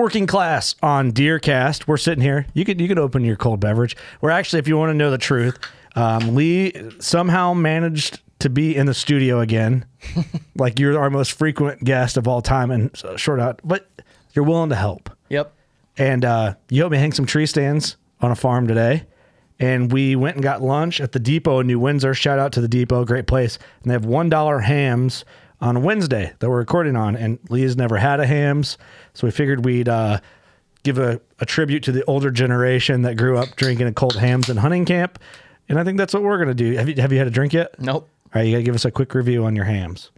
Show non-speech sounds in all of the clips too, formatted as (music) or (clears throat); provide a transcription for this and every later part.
Working class on Deercast. We're sitting here. You could you could open your cold beverage. We're actually, if you want to know the truth, um, Lee somehow managed to be in the studio again. (laughs) like you're our most frequent guest of all time, and so short out, but you're willing to help. Yep. And uh, you helped me hang some tree stands on a farm today. And we went and got lunch at the depot in New Windsor. Shout out to the depot, great place. And they have one dollar Hamm's on Wednesday that we're recording on, and Leah's never had a Hamm's, so we figured we'd uh, give a, a tribute to the older generation that grew up drinking a cold Hamm's in hunting camp, and I think that's what we're gonna do. Have you have you had a drink yet? Nope. All right, you gotta give us a quick review on your Hamm's.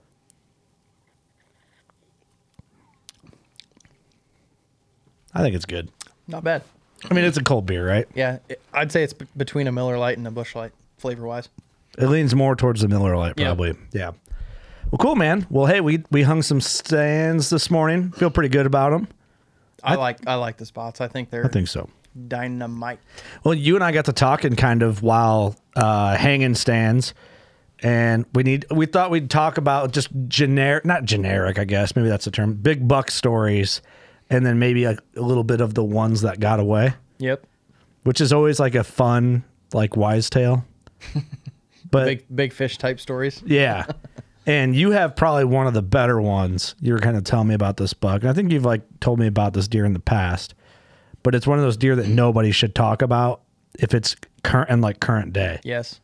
I think it's good. Not bad. I mean, it's a cold beer, right? Yeah, it- I'd say it's b- between a Miller Lite and a Busch Light, flavor wise. It leans more towards the Miller Yeah. probably. Yeah. Well, cool, man. Well, hey, we we hung some stands this morning. Feel pretty good about them. I, like I like the spots. I think they're I think so. dynamite. Well, you and I got to talking kind of while uh, hanging stands, and we need we thought we'd talk about just generic, not generic, I guess maybe that's the term, big buck stories, and then maybe a, a little bit of the ones that got away, Yep. which is always like a fun like wise tale. (laughs) But Big big fish type stories. yeah. (laughs) And you have probably one of the better ones. You were kind of telling me about this buck. And I think you've like told me about this deer in the past. But it's one of those deer that nobody should talk about if it's current and like current day. Yes.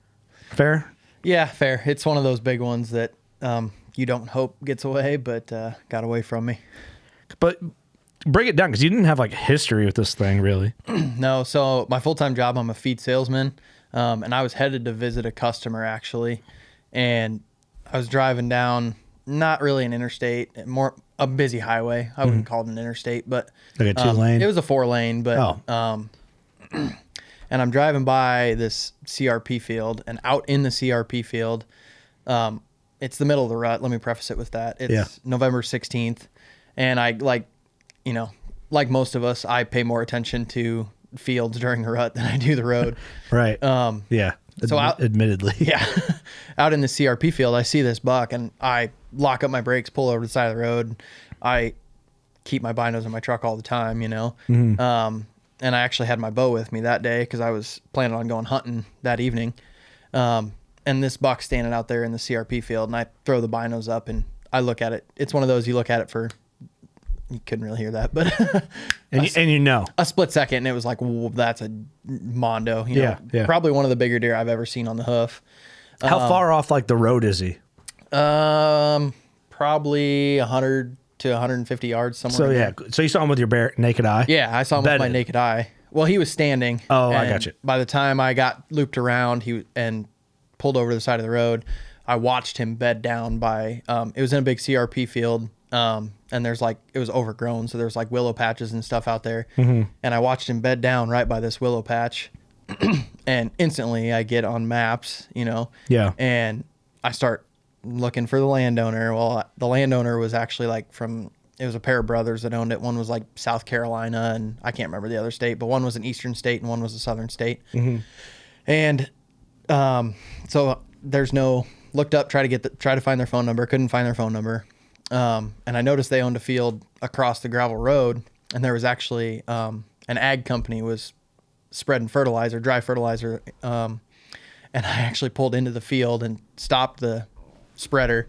Fair? Yeah, fair. It's one of those big ones that um, you don't hope gets away, but uh, got away from me. But break it down because you didn't have like history with this thing really. (clears throat) No, so my full time job, I'm a feed salesman, um, and I was headed to visit a customer actually, and I was driving down not really an interstate, more a busy highway. I wouldn't call it an interstate, but Like a two um, lane? It was a four lane, but Oh. um, (clears throat) and I'm driving by this CRP field, and out in the CRP field, um, it's the middle of the rut. Let me preface it with that. It's Yeah. November 16th, and I like, you know, like most of us, I pay more attention to fields during the rut than I do the road. (laughs) Right. Um, yeah. So Admi- out- admittedly. (laughs) yeah. Out in the CRP field, I see this buck and I lock up my brakes, pull over to the side of the road. I keep my binos in my truck all the time, you know. Um, and I actually had my bow with me that day because I was planning on going hunting that evening. Um, and this buck standing out there in the CRP field, and I throw the binos up and I look at it. It's one of those you look at it for. You couldn't really hear that, but (laughs) And you, and you know. a split second, and it was like, "Whoa, that's a mondo. You know, Yeah, yeah. probably one of the bigger deer I've ever seen on the hoof. How far off like the road is he? Um, probably 100 to 150 yards somewhere. So yeah. there. So you saw him with your bare naked eye? yeah, I saw him with my naked eye. Well, he was standing. Oh, I got you. By the time I got looped around, he and pulled over to the side of the road. I watched him bed down by. Um, it was in a big CRP field, um, and there's like it was overgrown, so there's like willow patches and stuff out there. Mm-hmm. And I watched him bed down right by this willow patch, (clears throat) and instantly I get on maps, you know. Yeah. And I start looking for the landowner. Well, the landowner was actually like from it was a pair of brothers that owned it. One was like South Carolina, and I can't remember the other state, but one was an eastern state and one was a southern state. And um, so there's no looked up, try to get the, try to find their phone number, couldn't find their phone number. Um, and I noticed they owned a field across the gravel road, and there was actually um, an ag company was spreading fertilizer, dry fertilizer. Um, and I actually pulled into the field and stopped the spreader,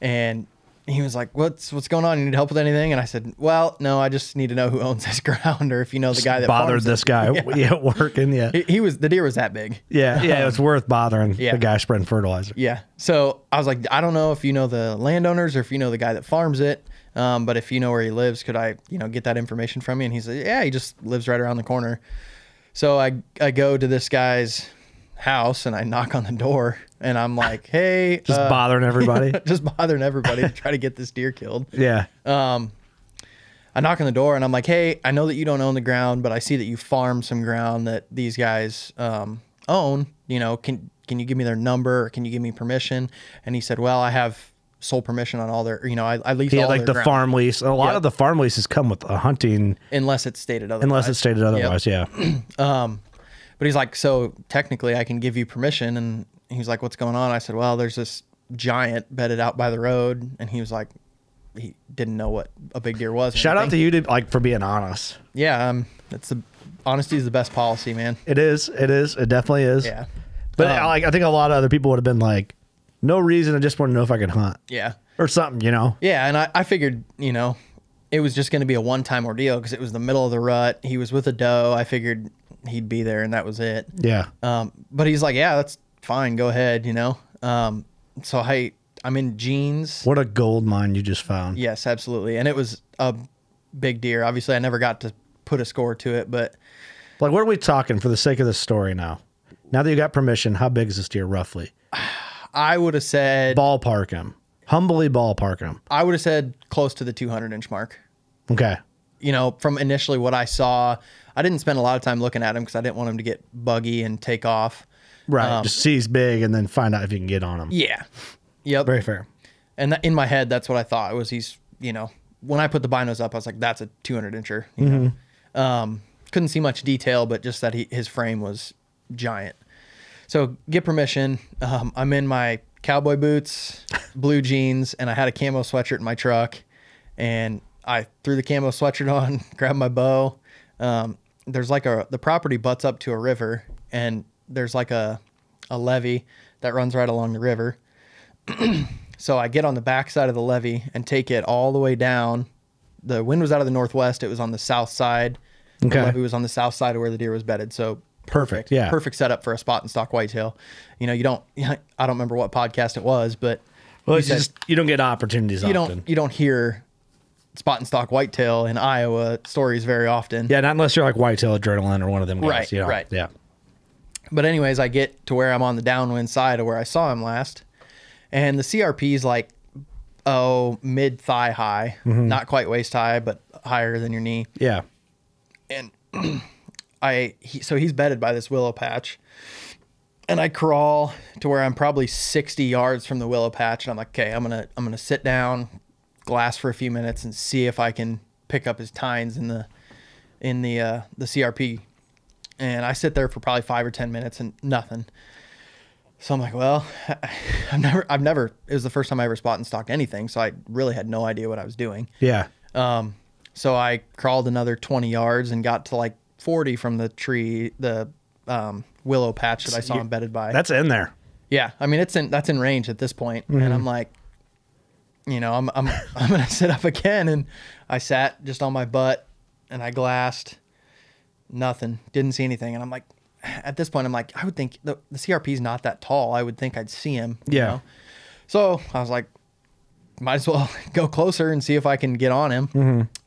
and he was like, "What's what's going on? You need help with anything?" And I said, "Well, no, I just need to know who owns this (laughs) ground, or if you know the guy that bothered farms it." this guy. (laughs) (laughs) Yeah. working. Yeah. He, he was the deer was that big. Yeah. Yeah. It was worth bothering yeah. the guy spreading fertilizer. Yeah. So I was like, I don't know if you know the landowners or if you know the guy that farms it. Um, but if you know where he lives, could I, you know, get that information from you? And he said, Yeah, he just lives right around the corner. So I I go to this guy's house and I knock on the door and I'm like, Hey, (laughs) Just uh, bothering everybody. (laughs) just bothering everybody to try to get this deer killed. yeah. Um, I knock on the door and I'm like, "Hey, I know that you don't own the ground, but I see that you farm some ground that these guys um, own. You know, can can you give me their number? Or can you give me permission?" And he said, "Well, I have sole permission on all their. You know, I, I lease all like the ground, farm lease. A lot Yep. of the farm leases come with a hunting, unless it's stated otherwise. unless it's stated Yep. otherwise. Yeah. (clears throat) Um, but he's like, so technically, I can give you permission. And he's like, what's going on? I said, well, there's this giant bedded out by the road, and he was like, he didn't know what a big deer was. Shout out to you to like for being honest. Yeah, um, that's the honesty is the best policy, man. It is. It is. It definitely is. Yeah, But Um, like, I think a lot of other people would have been like, no reason. I just want to know if I can hunt yeah, or something. You know. yeah. And I, I figured, you know, it was just going to be a one time ordeal because it was the middle of the rut. He was with a doe. I figured he'd be there, and that was it. Yeah. Um, but he's like, yeah, that's fine. Go ahead, you know. Um, so I, I'm in jeans. What a gold mine you just found. Yes, absolutely. And it was a big deer. Obviously, I never got to put a score to it, but Like, what are we talking for the sake of this story now? Now that you got permission, how big is this deer roughly? I would have said Ballpark him. Humbly ballpark him. I would have said close to the 200 inch mark. Okay. You know, from initially what I saw, I didn't spend a lot of time looking at him because I didn't want him to get buggy and take off. Right. Um, just see he's big and then find out if you can get on him. Yeah. Yep. Very fair. And that, in my head, that's what I thought It was he's, you know, when I put the binos up, I was like, that's a 200 incher. You know? um, couldn't see much detail, but just that he, his frame was giant. So get permission. Um, I'm in my cowboy boots, (laughs) blue jeans, and I had a camo sweatshirt in my truck. And I threw the camo sweatshirt on, (laughs) grabbed my bow. Um, there's like a the property butts up to a river, and there's like a a levee that runs right along the river. (clears throat) So I get on the back side of the levee and take it all the way down. The wind was out of the northwest. It was on the south side. Okay. The levee was on the south side of where the deer was bedded. So Perfect. Yeah. perfect setup for a spot and stock whitetail. You know, you don't. (laughs) I don't remember what podcast it was, but Well, it's said just you don't get opportunities you often. don't you don't hear spot and stock whitetail in Iowa stories very often. Yeah, not unless you're like Whitetail Adrenaline or one of them guys. Right, you know? right. Yeah. But anyways, I get to where I'm on the downwind side of where I saw him last, and the CRP is like, oh, mid thigh high, Mm-hmm. not quite waist high, but higher than your knee. Yeah. And (clears throat) I, he, so he's bedded by this willow patch, and I crawl to where I'm probably 60 yards from the willow patch, and I'm like, okay, I'm gonna, I'm gonna sit down, glass for a few minutes, and see if I can pick up his tines in the, in the, uh, the CRP and I sit there for probably five or ten minutes and nothing. So I'm like, well, (laughs) I've never, I've never. It was the first time I ever spot and stalked anything, so I really had no idea what I was doing. Yeah. Um, so I crawled another 20 yards and got to like 40 from the tree, the um, willow patch that I saw embedded by. That's in there. Yeah, I mean it's in that's in range at this point, and I'm like, you know, I'm I'm (laughs) I'm gonna sit up again, and I sat just on my butt, and I glassed, nothing, didn't see anything, and I'm like, at this point, I'm like, I would think the the CRP is not that tall. I would think I'd see him. you Yeah. know? So I was like, might as well (laughs) go closer and see if I can get on him.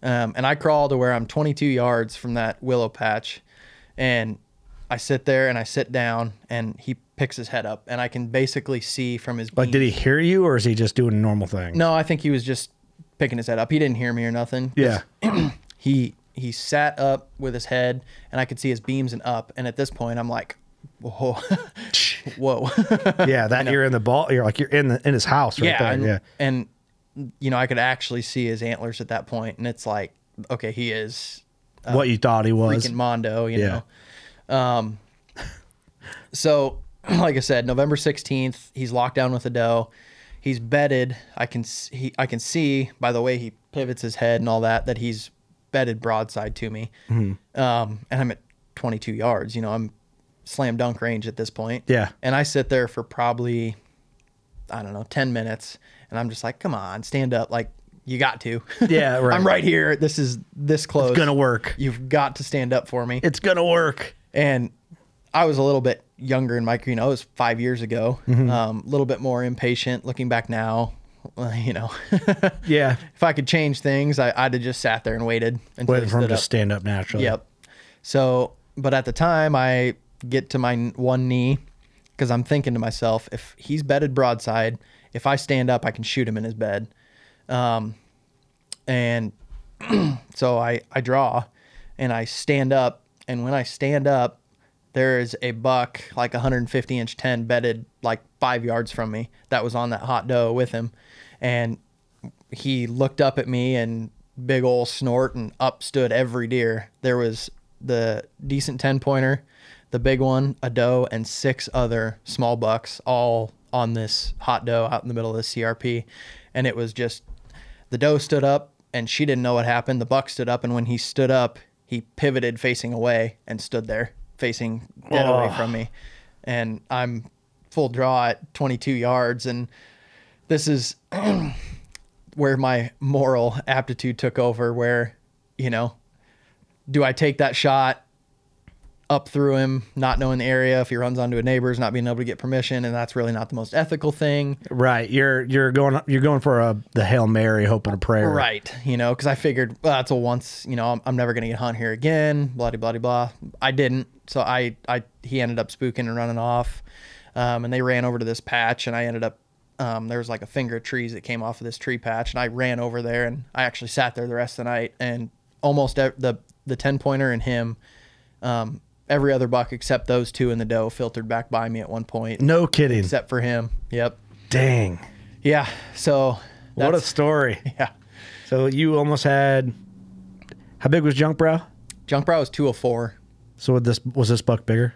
Um, and I crawl to where I'm 22 yards from that willow patch. and I sit there and I sit down and he picks his head up and I can basically see from his Like, did he hear you or is he just doing a normal thing? No, I think he was just picking his head up. He didn't hear me or nothing. Yeah. (clears throat) He he sat up with his head and I could see his beams and up and at this point I'm like whoa (laughs) (laughs) whoa (laughs) Yeah. That you're in the ball. You're like, you're in the, in his house right yeah, there. and, yeah. and you know I could actually see his antlers at that point and it's like okay he is what you thought he was. freaking Mondo, you Yeah. know. Um, so, (clears throat) like I said, November sixteenth, he's locked down with a doe. He's bedded. I can he, I can see by the way he pivots his head and all that that he's bedded broadside to me. Mm-hmm. Um, and I'm at 22 yards. You know, I'm slam dunk range at this point. Yeah. And I sit there for probably, I don't know, 10 minutes, and I'm just like, come on, stand up, like you got to. (laughs) Yeah, right. I'm right here. This is this close. It's gonna work. You've got to stand up for me. It's gonna work. And I was a little bit younger in my career. You know, it was five years ago. Mm-hmm. Um, a little bit more impatient. Looking back now, well, you know, (laughs) Yeah. if I could change things, I, I'd have just sat there and waited until he for him to up. stand up naturally. Yep. So, but at the time, I get to my one knee because I'm thinking to myself, if he's bedded broadside, if I stand up, I can shoot him in his bed. Um, and (clears throat) so I, I draw and I stand up. And when I stand up, there is a buck, like 150 inch 10, bedded like five yards from me that was on that hot doe with him. And he looked up at me and big old snort and up stood every deer. There was the decent 10 pointer, the big one, a doe, and six other small bucks all on this hot doe out in the middle of the CRP. And it was just the doe stood up and she didn't know what happened. The buck stood up, and when he stood up, he pivoted facing away and stood there facing dead away Oh. from me. And I'm full draw at 22 yards. And this is (clears throat) where my moral aptitude took over, where, you know, do I take that shot up through him, not knowing the area, if he runs onto a neighbor's, not being able to get permission, and that's really not the most ethical thing. Right. You're you're going you're going for a the Hail Mary, hoping a prayer. Right. You know, because I figured, well, that's a once, you know, I'm, I'm never going to get hunt here again, blah, blah, blah, blah. I didn't. So I, I, he ended up spooking and running off. Um, and they ran over to this patch, and I ended up, um, there was like a finger of trees that came off of this tree patch, and I ran over there, and I actually sat there the rest of the night, and almost the the ten pointer and him, um, every other buck except those two in the doe filtered back by me at one point, No kidding. except for him. Yep. Dang. Yeah. So What a story. (laughs) yeah. So you almost had how big was Junk Brow? Junk Brow was 204. So with this was this buck bigger?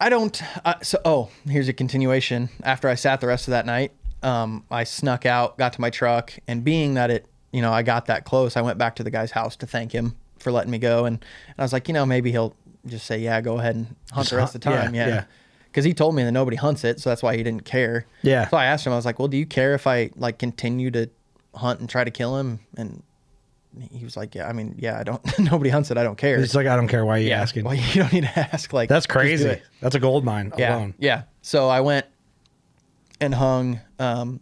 I don't. Uh, so, oh, here's a continuation. After I sat the rest of that night, um, I snuck out, got to my truck, and being that it, you know, I got that close, I went back to the guy's house to thank him for letting me go, and, and I was like, you know, maybe he'll just say, yeah, go ahead and hunt Just the rest of the time, yeah, yeah. yeah. Because he told me that nobody hunts it, so that's why he didn't care. Yeah. So I asked him, I was like, well, do you care if I like continue to hunt and try to kill him? And he was like, yeah, I mean, yeah, I don't. (laughs) nobody hunts it. I don't care. It's like I don't care why you yeah. asking. Well, you don't need to (laughs) ask. Like That's crazy. That's a gold mine Yeah, alone. yeah. So I went and hung um,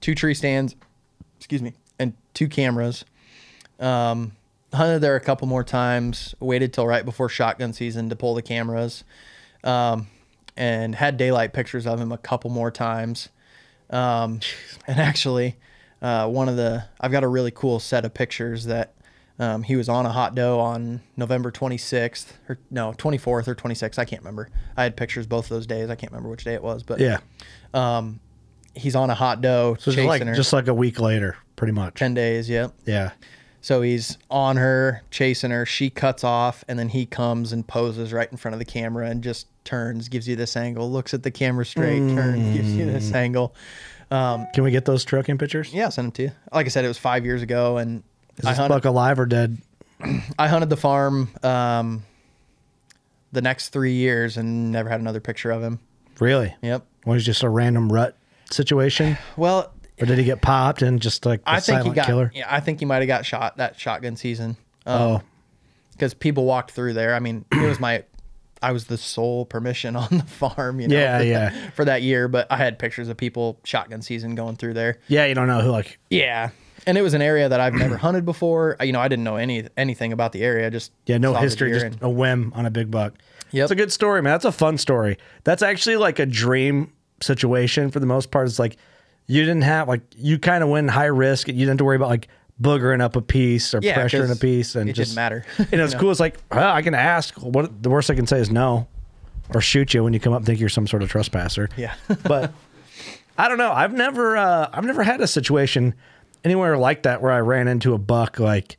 two tree stands, excuse me, and two cameras. Um, hunted there a couple more times. Waited till right before shotgun season to pull the cameras, um, and had daylight pictures of him a couple more times. Um, and actually, uh, one of the I've got a really cool set of pictures that um, he was on a hot doe on November 26th or no 24th or 26th. I can't remember. I had pictures both of those days. I can't remember which day it was, but Yeah. um, he's on a hot doe So just like her. just like a week later, pretty much. 10 days. Yep. Yeah. So he's on her, chasing her. She cuts off, and then he comes and poses right in front of the camera and just turns, gives you this angle, looks at the camera straight, turns, gives you this angle. Um, Can we get those trucking pictures? yeah, I'll send them to you. Like I said, it was five years ago, and Is I this hunted, buck alive or dead? (clears throat) I hunted the farm um, the next three years and never had another picture of him. Really? Yep. Was it just a random rut situation? Well, Or did he get popped and just like I think he got. killer? Yeah, I think he might have got shot that shotgun season. Um, Oh. because people walked through there. I mean, it was my, I was the sole permission (laughs) on the farm, you know, Yeah, for yeah. That, for that year. But I had pictures of people shotgun season going through there. Yeah, you don't know who like Yeah, and it was an area that I've never (clears throat) hunted before. You know, I didn't know any anything about the area. Just Yeah, no history, just and- a whim on a big buck. Yeah, It's a good story, man. That's a fun story. That's actually like a dream situation for the most part. It's like you didn't have like you kind of went high risk. You didn't have to worry about like boogering up a piece or Yeah, pressuring a piece, and it just didn't matter. You know, it's cool. It's like well, I can ask. What the worst I can say is no, or shoot you when you come up and think you're some sort of trespasser. Yeah. (laughs) but I don't know. I've never uh, I've never had a situation anywhere like that where I ran into a buck like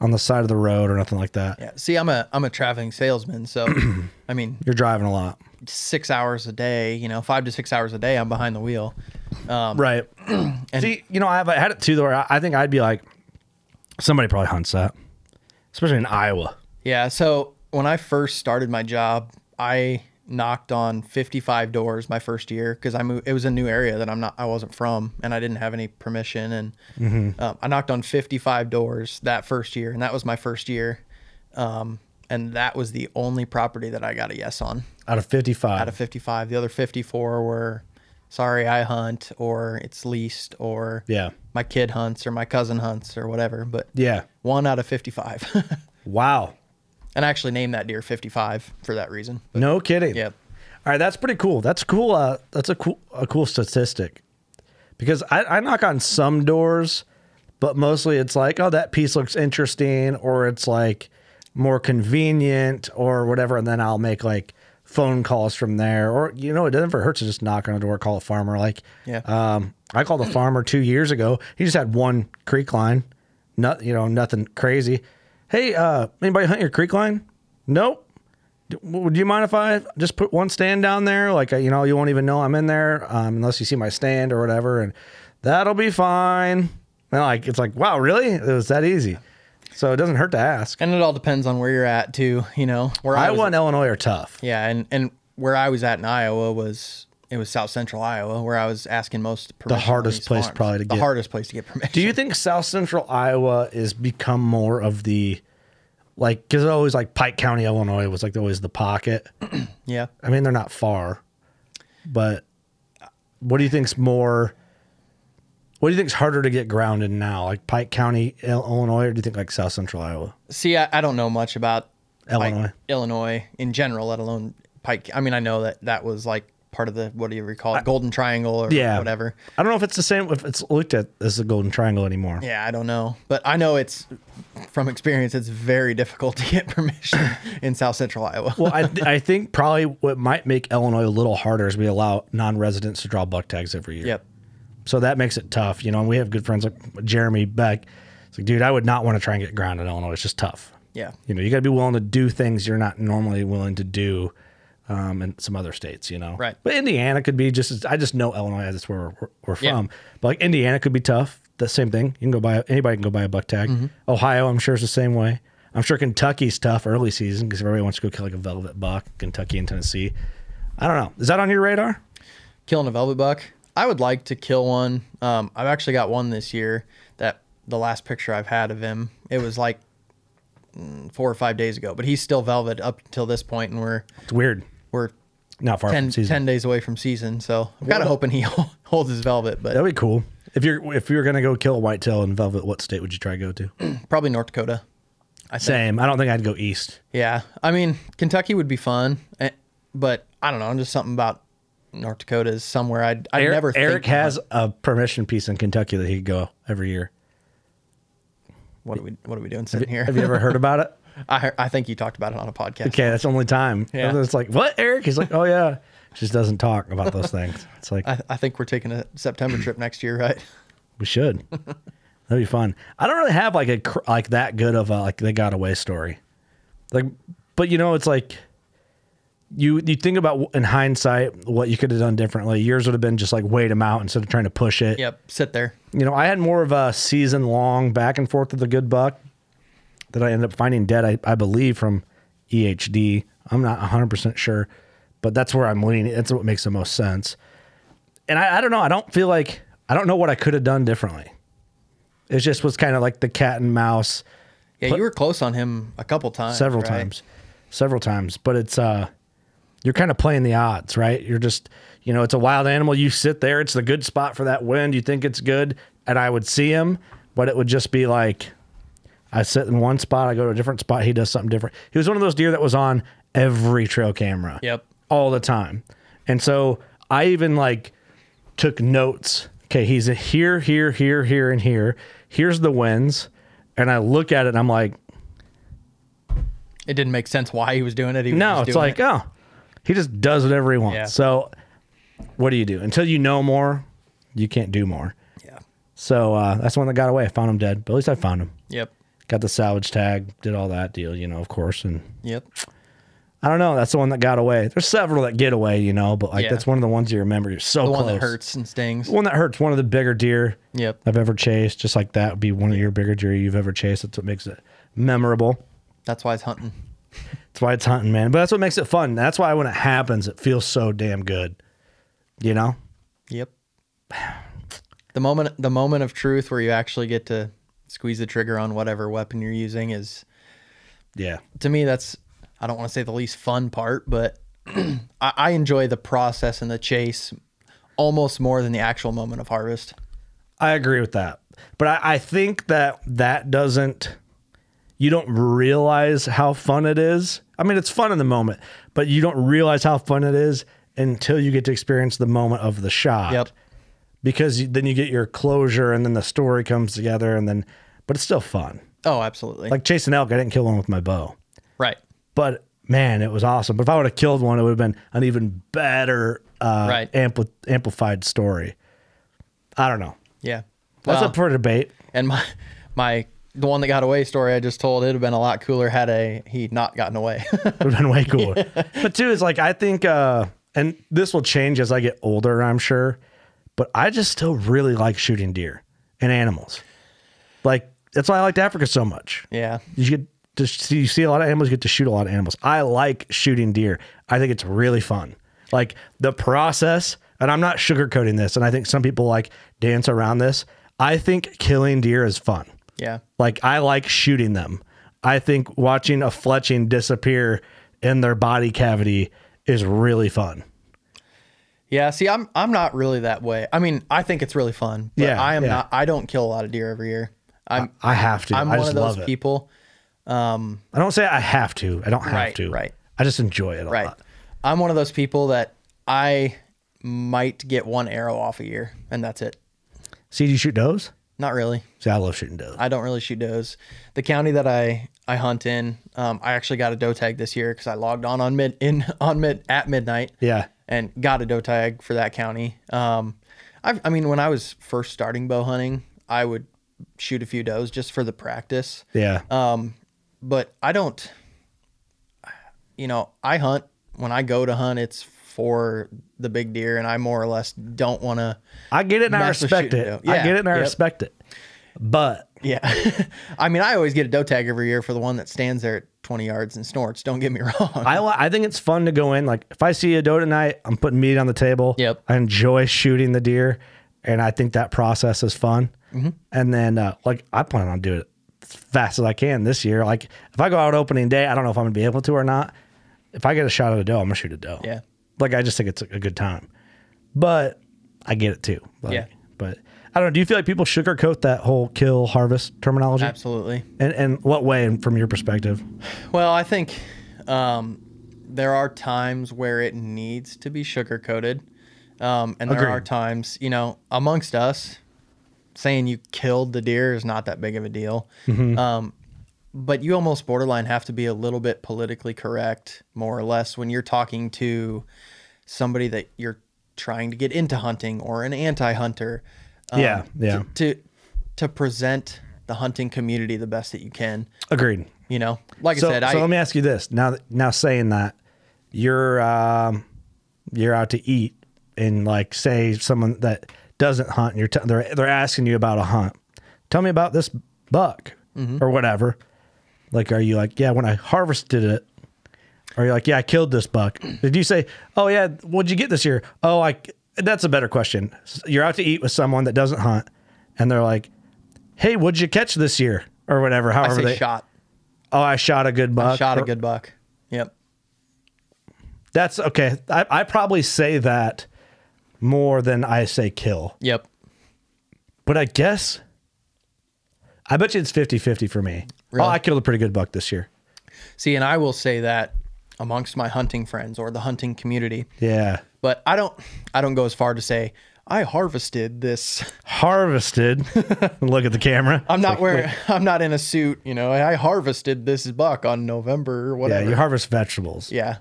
on the side of the road or nothing like that. yeah. See, I'm a I'm a traveling salesman, so (clears throat) I mean, You're driving a lot. Six hours a day. You know, five to six hours a day. I'm behind the wheel. Right. (clears throat) (clears throat) and See, you know, I've had it too, though. I I think I'd be like, somebody probably hunts that, especially in Iowa. Yeah. So when I first started my job, I knocked on 55 doors my first year because I moved. It was a new area that I'm not. I wasn't from, and I didn't have any permission. And um, I knocked on 55 doors that first year, and that was my first year. Um, and that was the only property that I got a yes on Out of 55. out of 55. The other 54 were, sorry, I hunt, or it's leased, or yeah. my kid hunts, or my cousin hunts, or whatever. But Yeah. one out of 55. (laughs) Wow. and I actually named that deer 55 for that reason. But, No kidding. Yep. All right, that's pretty cool. That's cool. Uh, that's a cool, a cool statistic, because I, I knock on some doors, but mostly it's like, oh, that piece looks interesting, or it's like more convenient, or whatever, and then I'll make like phone calls from there, or you know, it never hurts to just knock on a door, call a farmer. Like, Yeah. um, I called a farmer two years ago. He just had one creek line, not you know, nothing crazy. Hey, uh, anybody hunt your creek line? Nope. Would you mind if I just put one stand down there? Like, uh, you know, you won't even know I'm in there um, unless you see my stand or whatever, and that'll be fine. And like, it's like, wow, really? It was that easy. So it doesn't hurt to ask. And it all depends on where you're at too, you know. Where I was and Illinois are tough. Yeah, and and where I was at in Iowa was it was South Central Iowa where I was asking most permission on hardest place farms. probably to get the get- hardest place to get permission. Do you think South Central Iowa is become more of the like because always like Pike County, Illinois was like always the pocket. (clears throat) Yeah. I mean, they're not far, but what do you think's more? What do you think is harder to get grounded now, like Pike County, Illinois, or do you think like South Central Iowa? See, I, I don't know much about Illinois. Illinois in general, let alone Pike. I mean, I know that that was like part of the what do you recall it, Golden Triangle or Yeah, whatever. I don't know if it's the same if it's looked at as the Golden Triangle anymore. Yeah, I don't know, but I know it's from experience. It's very difficult to get (laughs) permission in South Central Iowa. Well, I, (laughs) I think probably what might make Illinois a little harder is we allow non-residents to draw buck tags every year. yep. So that makes it tough, you know. And we have good friends like Jeremy Beck. It's like, dude, I would not want to try and get grounded in Illinois. It's just tough. Yeah. You know, you got to be willing to do things you're not normally willing to do um, in some other states, you know. Right. But Indiana could be just. As, I just know Illinois. That's where we're, we're Yeah. from. But like Indiana could be tough. The same thing. You can go buy. Anybody can go buy a buck tag. Mm-hmm. Ohio, I'm sure is the same way. I'm sure Kentucky's tough early season because everybody wants to go kill like a velvet buck. Kentucky and Tennessee. I don't know. Is that on your radar? killing a velvet buck. I would like to kill one. Um, I've actually got one this year. That the last picture I've had of him, it was like mm, four or five days ago. But he's still velvet up until this point, and we're It's weird. we're Not far 10, from season. 10 days away from season. So I'm kind of hoping he (laughs) holds his velvet, but That'd be cool. If you're if you're gonna go kill a whitetail in velvet, what state would you try to go to? (clears throat) probably North Dakota. I. Same. I don't think I'd go east. Yeah, I mean Kentucky would be fun, eh, but I don't know. I'm just something about North Dakota is somewhere I'd, I'd Eric, never. Eric think to has a permission piece in Kentucky that he could go every year. What are we? What are we doing sitting here? Have you ever heard about it? (laughs) I I think you talked about it on a podcast. Okay, that's the only time. Yeah. It's like, what, Eric? He's like, oh yeah. Just doesn't talk about those things. It's like (laughs) I, I think we're taking a September trip next year, right? we should. (laughs) That'd be fun. I don't really have like a like that good of a like they got away story. Like, but you know, it's like you you think about in hindsight what you could have done differently. Yours would have been just like wait them out instead of trying to push it. Yep. Sit there. you know, I had more of a season long back and forth with a good buck that I ended up finding dead, I, I believe, from EHD. I'm not 100% sure, but that's where I'm leaning. That's what makes the most sense. And I, I don't know. I don't feel like, I don't know what I could have done differently. It just was kind of like the cat and mouse Yeah, Put- you were close on him a couple times. several right? times, several times, but it's, uh, you're kind of playing the odds, right? You're just, you know, it's a wild animal. You sit there. It's the good spot for that wind. You think it's good, and I would see him, but it would just be like I sit in one spot, I go to a different spot, he does something different. He was one of those deer that was on every trail camera. Yep. All the time. And so I even like took notes. Okay, he's here, here, here, here, and here. Here's the wins. And I look at it and I'm like, It didn't make sense why he was doing it. He was no, it's like, it. oh, he just does whatever he wants. Yeah. So what do you do? Until you know more, you can't do more. yeah. So uh, that's the one that got away. I found him dead, but at least I found him. Yep. Got the salvage tag, did all that deal, you know, of course. And Yep. I don't know. That's the one that got away. There's several that get away, you know, but like Yeah. that's one of the ones you remember. You're so The close. one that hurts and stings. The one that hurts. One of the bigger deer Yep. I've ever chased. Just like that would be one of your bigger deer you've ever chased. That's what makes it memorable. That's why it's hunting. That's why it's hunting, man. But that's what makes it fun. That's why when it happens, it feels so damn good. You know? Yep. The moment the moment of truth where you actually get to squeeze the trigger on whatever weapon you're using is Yeah. to me that's I don't want to say the least fun part, but (clears throat) I, I enjoy the process and the chase almost more than the actual moment of harvest. I agree with that. But I, I think that that doesn't, you don't realize how fun it is. I mean, it's fun in the moment, but you don't realize how fun it is until you get to experience the moment of the shot. Yep. Because then you get your closure and then the story comes together and then, but it's still fun. Oh, absolutely. Like chasing elk, I didn't kill one with my bow, right. but man, it was awesome. But if I would have killed one, it would have been an even better, uh, Right. ampli- amplified story. I don't know. Yeah. That's Well, up for debate. and my my the one that got away story I just told it'd have been a lot cooler had a he not gotten away. (laughs) It would have been way (laughs) cooler. But two is like I think, uh, and this will change as I get older, I'm sure. But I just still really like shooting deer and animals. Like that's why I liked Africa so much. yeah. You get to see you see a lot of animals, you get to shoot a lot of animals. I like shooting deer. I think it's really fun. Like the process, and I'm not sugarcoating this, and I think some people like dance around this. I think killing deer is fun. Yeah. Like I like shooting them. I think watching a fletching disappear in their body cavity is really fun. Yeah, see, I'm I'm not really that way. I mean, I think it's really fun. But Yeah, I am yeah. not. I don't kill a lot of deer every year. I'm I have to. I'm I one just of those love people. Um, I don't say I have to. I don't have Right, to. right. I just enjoy it a right. lot. I'm one of those people that I might get one arrow off a year, and that's it. See, do you shoot does? Not really. See, I love shooting does. I don't really shoot does. The county that I I hunt in, um, I actually got a doe tag this year because I logged on on mid in (laughs) on mid at midnight. Yeah. and got a doe tag for that county. Um, I, I mean, when I was first starting bow hunting, I would shoot a few does just for the practice. Yeah. Um, but I don't, you know, I hunt when I go to hunt, it's for the big deer, and I more or less don't want to. I get it and I respect it. doe. I get it and I yep. respect it. But Yeah, (laughs) I mean, I always get a doe tag every year for the one that stands there at 20 yards and snorts. Don't get me (laughs) wrong. I I think it's fun to go in. Like if I see a doe tonight, I'm putting meat on the table. Yep. I enjoy shooting the deer, and I think that process is fun. Mm-hmm. And then uh, like I plan on doing it as fast as I can this year. Like if I go out opening day, I don't know if I'm gonna be able to or not. If I get a shot at a doe, I'm gonna shoot a doe. Yeah. Like I just think it's a good time. But I get it too. Like, Yeah. But I don't know. Do you feel like people sugarcoat that whole kill harvest terminology? Absolutely. And and what way, and from your perspective? Well, I think um, there are times where it needs to be sugarcoated, um, and there Agreed. are times, you know, amongst us, saying you killed the deer is not that big of a deal. Mm-hmm. Um, but you almost borderline have to be a little bit politically correct, more or less, when you're talking to somebody that you're trying to get into hunting or an anti-hunter. um, Yeah, yeah. To, to to present the hunting community the best that you can. Agreed. You know, like so, I said, so I let me ask you this. Now, now saying that you're um, you're out to eat, and like say someone that doesn't hunt, and you're t- they're they're asking you about a hunt. Tell me about this buck Mm-hmm. or whatever. Like, are you like, yeah, when I harvested it? Are you like, yeah, I killed this buck? (clears throat) Did you say, oh yeah, what'd you get this year? Oh, I. That's a better question. You're out to eat with someone that doesn't hunt, and they're like, hey, what'd you catch this year? Or whatever. However they shot. Oh, I shot a good buck. I shot a good buck. Yep. That's okay. I, I probably say that more than I say kill. Yep. But I guess I bet you it's 50 50 for me. Really? Oh, I killed a pretty good buck this year. See, and I will say that amongst my hunting friends or the hunting community, Yeah. but I don't I don't go as far to say I harvested this. Harvested. (laughs) Look at the camera. I'm not wearing I'm not in a suit, you know. I harvested this buck on November or Yeah, whatever. you harvest vegetables. Yeah.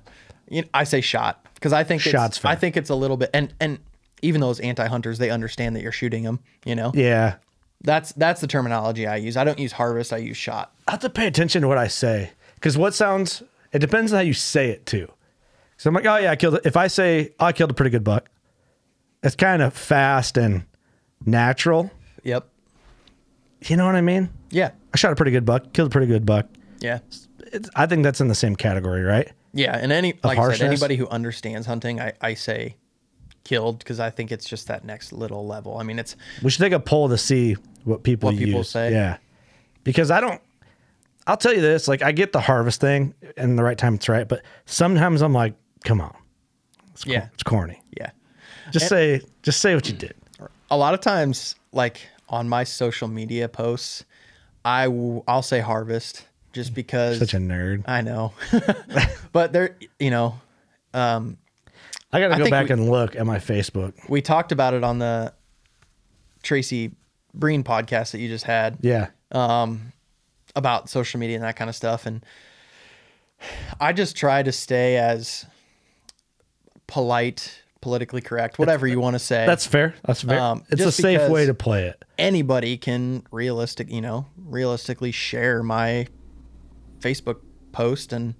You I say shot because I think Shot's it's. I think it's a little bit and and even those anti-hunters they understand that you're shooting them, you know. Yeah. That's that's the terminology I use. I don't use harvest, I use shot. I have to pay attention to what I say because what sounds, it depends on how you say it too. So I'm like, oh, yeah, I killed it. If I say, oh, I killed a pretty good buck, it's kind of fast and natural. Yep. You know what I mean? Yeah. I shot a pretty good buck, killed a pretty good buck. Yeah. It's, I think that's in the same category, right? Yeah, and any like I said, anybody who understands hunting, I, I say killed because I think it's just that next little level. I mean, it's We should take a poll to see what people What people use. say? Yeah. Because I don't, I'll tell you this, like I get the harvest thing and the right time it's right, but sometimes I'm like, come on, yeah, it's corny. yeah. Just say, just say what you did. A lot of times, like on my social media posts, I w- I'll say harvest just because Such a nerd. I know, (laughs) but there, you know, um, I got to go back we- and look at my Facebook. we talked about it on the Tracy Breen podcast that you just had. Yeah. about social media and that kind of stuff and I just try to stay as polite, politically correct, whatever you want to say. That's fair. That's fair. Um, it's a safe way to play it. anybody can realistic, you know, realistically share my Facebook post and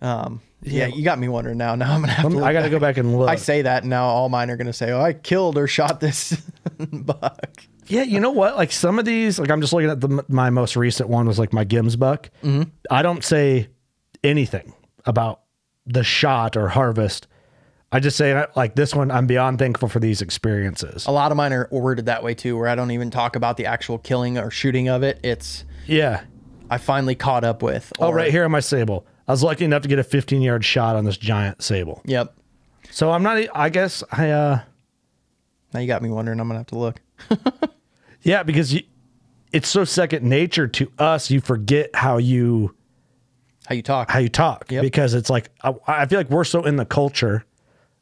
um yeah, Yeah. you got me wondering now. Now I'm gonna have to. I got to go back and look. I say that and now all mine are gonna say, "Oh, I killed or shot this (laughs) buck." Yeah, you know what? Like some of these, like I'm just looking at the my most recent one was like my Gims buck. Mm-hmm. I don't say anything about the shot or harvest. I just say like this one. I'm beyond thankful for these experiences. A lot of mine are worded that way too, where I don't even talk about the actual killing or shooting of it. It's Yeah. I finally caught up with. Oh, right here on my sable. I was lucky enough to get a 15 yard shot on this giant sable. Yep. So I'm not. I guess I. uh Now you got me wondering. I'm gonna have to look. (laughs) Yeah, because you, it's so second nature to us. You forget how you How you talk? how you talk Yep. because it's like I, I feel like we're so in the culture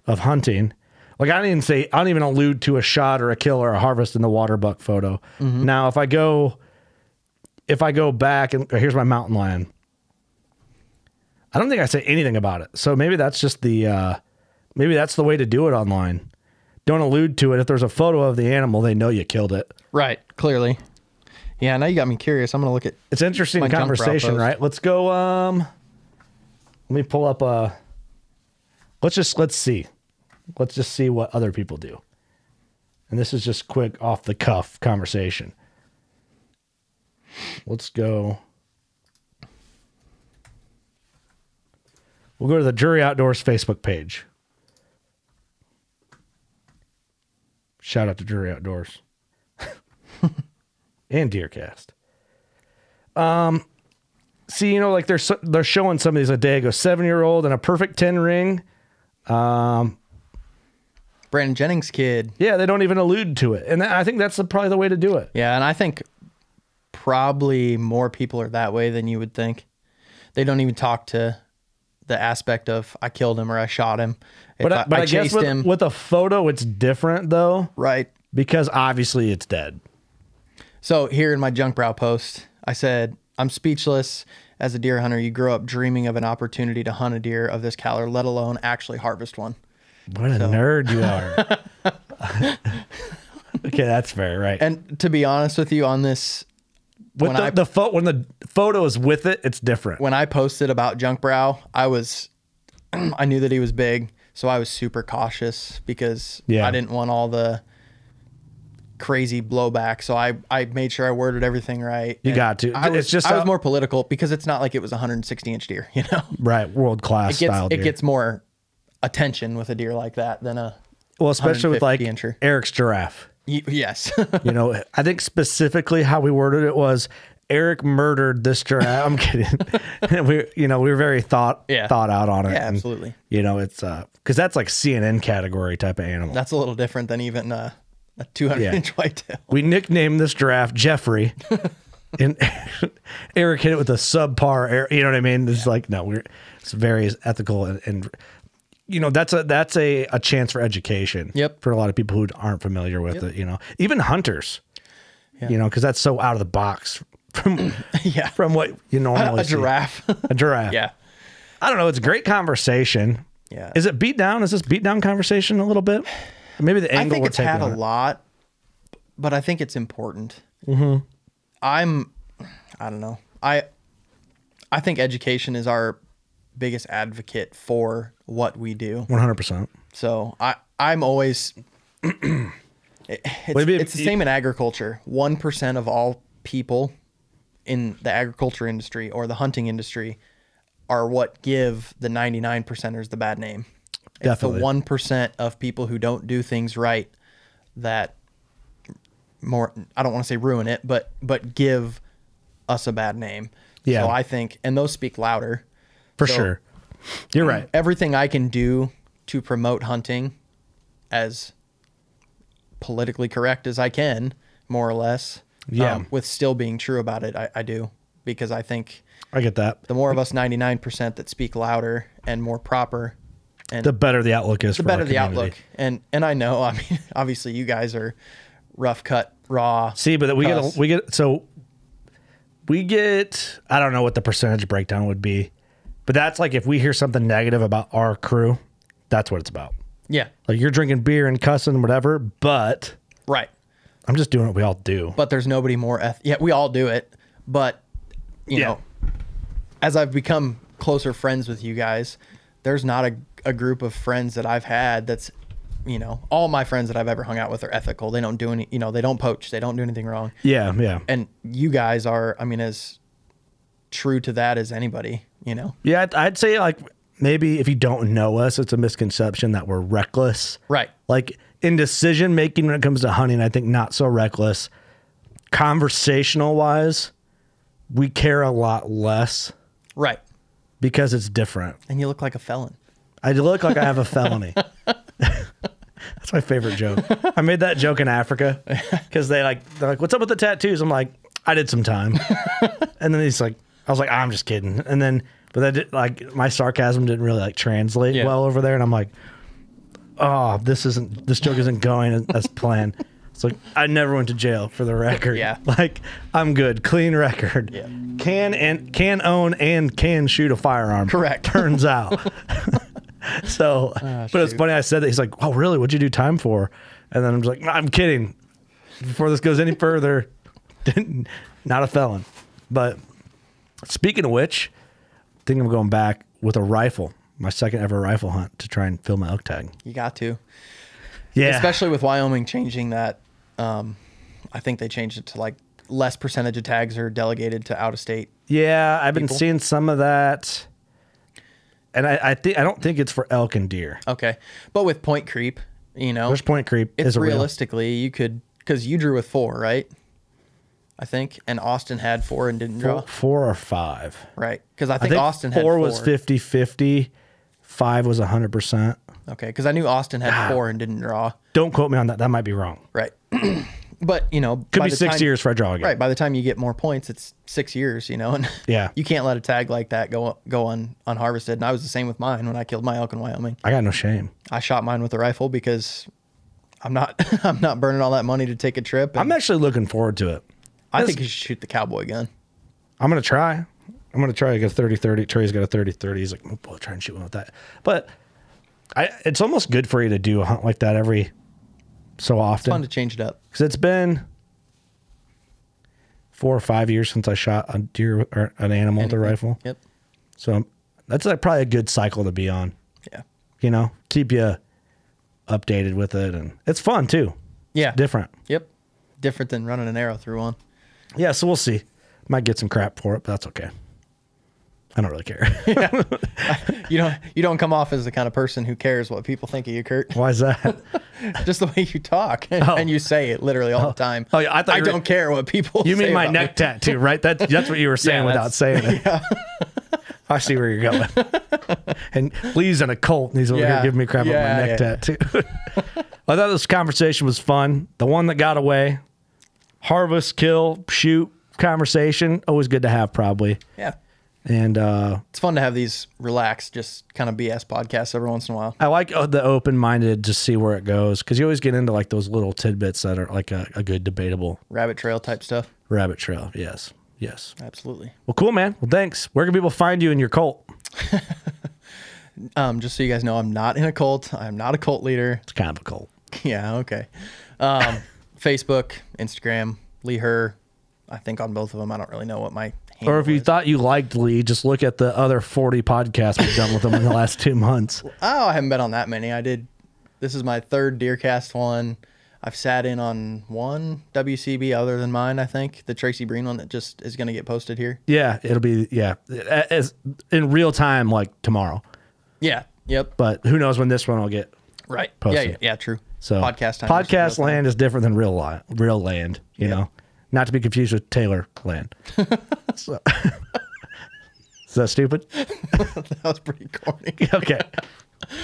of hunting. Like I don't even say I don't even allude to a shot or a kill or a harvest in the water buck photo. Mm-hmm. Now if I go if I go back and here's my mountain lion. I don't think I say anything about it. So maybe that's just the uh maybe that's the way to do it online. Don't allude to it. If there's a photo of the animal, they know you killed it. right. Clearly. Yeah. Now you got me curious. I'm gonna look at. It's interesting My junk conversation, post. right? Let's go. Um, let me pull up a. Let's just let's see, let's just see what other people do. And this is just quick off the cuff conversation. Let's go. We'll go to the Drury Outdoors Facebook page. Shout out to Drury Outdoors (laughs) and Deercast. Um, see, you know, like they're so, they're showing some of these a day ago. Seven year old and a perfect ten ring. Um, Brandon Jennings kid. Yeah, they don't even allude to it, and I think that's the, probably the way to do it. Yeah, and I think probably more people are that way than you would think. They don't even talk to the aspect of I killed him or I shot him. If But I, uh, but I, guess chased with, him. with a photo, it's different though right. because obviously it's dead. So here in my junk brow post, I said, I'm speechless. As a deer hunter, you grow up dreaming of an opportunity to hunt a deer of this caliber, let alone actually harvest one. What a nerd you are. (laughs) (laughs) okay, that's fair, right? And to be honest with you on this, with when the, I- the pho- when the photo is with it, it's different. when I posted about junk brow, I was, (clears throat) I knew that he was big. So I was super cautious because Yeah. I didn't want all the crazy blowback. So I, I made sure I worded everything right. You got to. I It's just I was how- more political because it's not like it was a 160 inch deer, (laughs) you know? right, world class It gets, it gets more attention with a deer like that than a, well, especially with like incher. Eric's giraffe. Y- yes. (laughs) You know, I think specifically how we worded it was Eric murdered this giraffe. I'm kidding. (laughs) we, you know, we were very thought Yeah. thought out on it. Yeah, And, absolutely. you know, it's uh, because that's like CNN category type of animal. That's a little different than even uh, a 200 Yeah. inch whitetail. we nicknamed this giraffe Jeffrey (laughs) and Eric hit it with a subpar. You know what I mean? It's like no, we're it's very ethical and, and you know that's a that's a, a chance for education. Yep. For a lot of people who aren't familiar with it, you know, even hunters. You know, because that's so out of the box from (laughs) yeah. from what you normally see. (laughs) A see. giraffe. (laughs) A giraffe. yeah. I don't know. It's a great conversation. Yeah. Is it beat down? Is this beat down conversation a little bit? Maybe the angle. I think we're it's had a it. lot, but I think it's important. Mm-hmm. I'm, I don't know. I, I think education is our biggest advocate for what we do. One hundred percent. So I, I'm always. (clears throat) it- it's, it's the same in agriculture. One percent of all people in the agriculture industry or the hunting industry are what give the 99 percenters the bad name. Definitely. It's the one percent of people who don't do things right that more I don't want to say ruin it, but but give us a bad name. Yeah. So I think and those speak louder. For So- sure. You're right. Everything I can do to promote hunting as politically correct as I can, more or less. um, Yeah. with still being true about it, I, I do. Because I think I get that. the more of us 99% that speak louder and more proper and The better the outlook is. the better the outlook. And and I know, (laughs) I mean, obviously you guys are rough cut, raw. See, but we cuss. get we get so we get I don't know what the percentage breakdown would be, but that's like if we hear something negative about our crew, that's what it's about. Yeah. Like you're drinking beer and cussing, and whatever, but Right. I'm just doing what we all do. but there's nobody more eth- yeah we all do it but you Yeah. know as i've become closer friends with you guys there's not a, a group of friends that i've had that's you know all my friends that i've ever hung out with are ethical they don't do any you know they don't poach they don't do anything wrong Yeah, yeah, and you guys are i mean as true to that as anybody you know yeah. I'd, I'd say like maybe if you don't know us, it's a misconception that we're reckless. right Like in decision making when it comes to hunting, I think not so reckless. Conversational wise, we care a lot less right because it's different. and you look like a felon I look like I have a felony. (laughs) That's my favorite joke. I made that joke in Africa (laughs) because they like they're like, "What's up with the tattoos?" I'm like, "I did some time," (laughs) and then he's like, "I was like, I'm just kidding," and then but that did, like my sarcasm didn't really like translate Yeah. well over there, and I'm like, "Oh, this isn't this joke isn't going as- planned." It's like I never went to jail for the record. Yeah. (laughs) like I'm good, clean record. Yeah. can and can own and can shoot a firearm. Correct. (laughs) Turns out. (laughs) So, ah, but it's shoot. funny. I said that he's like, "Oh, really? What'd you do time for?" And then I'm just like, "I'm kidding." Before this goes any further, not a felon. But speaking of which, I think I'm going back with a rifle, my second ever rifle hunt to try and fill my elk tag. you got to Yeah, especially with Wyoming changing that. Um, I think they changed it to like less percentage of tags are delegated to out of state. yeah. I've been seeing some of that, and I, I think I don't think it's for elk and deer. Okay, but with point creep, you know, There's point creep. it's is a real. realistically you could because you drew with four, right? I think, and Austin had four and didn't draw, Four, four or five. right? Because I I think, Austin had four four was 50 50, five was 100%. Okay, because I knew Austin had ah. four and didn't draw, Don't quote me on that. That might be wrong. right? (clears throat) but you know, Could by be the six time- years for a draw again. Right. By the time you get more points, it's six years, you know, and (laughs) Yeah. you can't let a tag like that go go un, unharvested. And I was the same with mine when I killed my elk in Wyoming. I got no shame. I shot mine with a rifle because I'm not (laughs) I'm not burning all that money to take a trip. and I'm actually looking forward to it. I think you should shoot the cowboy gun. I'm going to try. I'm going to try to get a 30 30. Trey's got a 30 30. He's like, oh, boy, try and shoot one with that. But I, it's almost good for you to do a hunt like that every so often. It's Fun to change it up. Because it's been four or five years since I shot a deer or an animal with a rifle. Yep. So that's like probably a good cycle to be on. Yeah. You know, keep you updated with it. And it's fun too. Yeah. Different. Yep. Different than running an arrow through one. Yeah, so we'll see. Might get some crap for it, but that's okay. I don't really care. (laughs) You don't you don't come off as the kind of person who cares what people think of you, Kurt. Why is that? (laughs) Just the way you talk (laughs) oh. and you say it literally all the oh. time. Oh, yeah, I thought I don't care what people. You mean my neck me. tattoo, right? That that's what you were saying Yeah, without saying it. I see where you're going. and Lee's in a cult, and he's over here Yeah. giving me crap about my neck yeah. tattoo. I thought this conversation was fun. The one that got away, harvest, kill, shoot, conversation. Always good to have, probably. Yeah. And uh, It's fun to have these relaxed, just kind of BS podcasts every once in a while. I like uh, the open minded to see where it goes because you always get into like those little tidbits that are like a, a good debatable Rabbit trail type stuff. rabbit trail. Yes. Yes. Absolutely. Well, cool, man. Well, thanks. Where can people find you in your cult? (laughs) Um, just so you guys know, I'm not in a cult. I'm not a cult leader. It's kind of a cult. (laughs) Yeah, okay. Um, Facebook, Instagram, Lee Her. I think on both of them. I don't really know what my Or if you is. thought you liked Lee, just look at the other 40 podcasts we've done with him in the last two months. (laughs) Oh, I haven't been on that many. I did. This is my third Deercast one. I've sat in on one WCB other than mine. I think the Tracy Breen one that just is going to get posted here. Yeah, it'll be, yeah, as in real time, like tomorrow. Yeah. Yep. But who knows when this one will get. Right. Posted. Yeah, yeah. Yeah. True. So podcast time. podcast land is different than real li- real land, you Yep. know, not to be confused with Taylor land. (laughs) so, (laughs) is that stupid? (laughs) that was pretty corny. okay.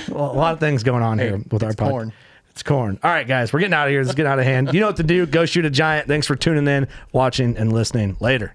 Well, a lot of things going on here with our it's pod. corn. It's corn. All right, guys, we're getting out of here. This is getting out of hand. You know what to do. Go shoot a giant. Thanks for tuning in, watching, and listening. Later.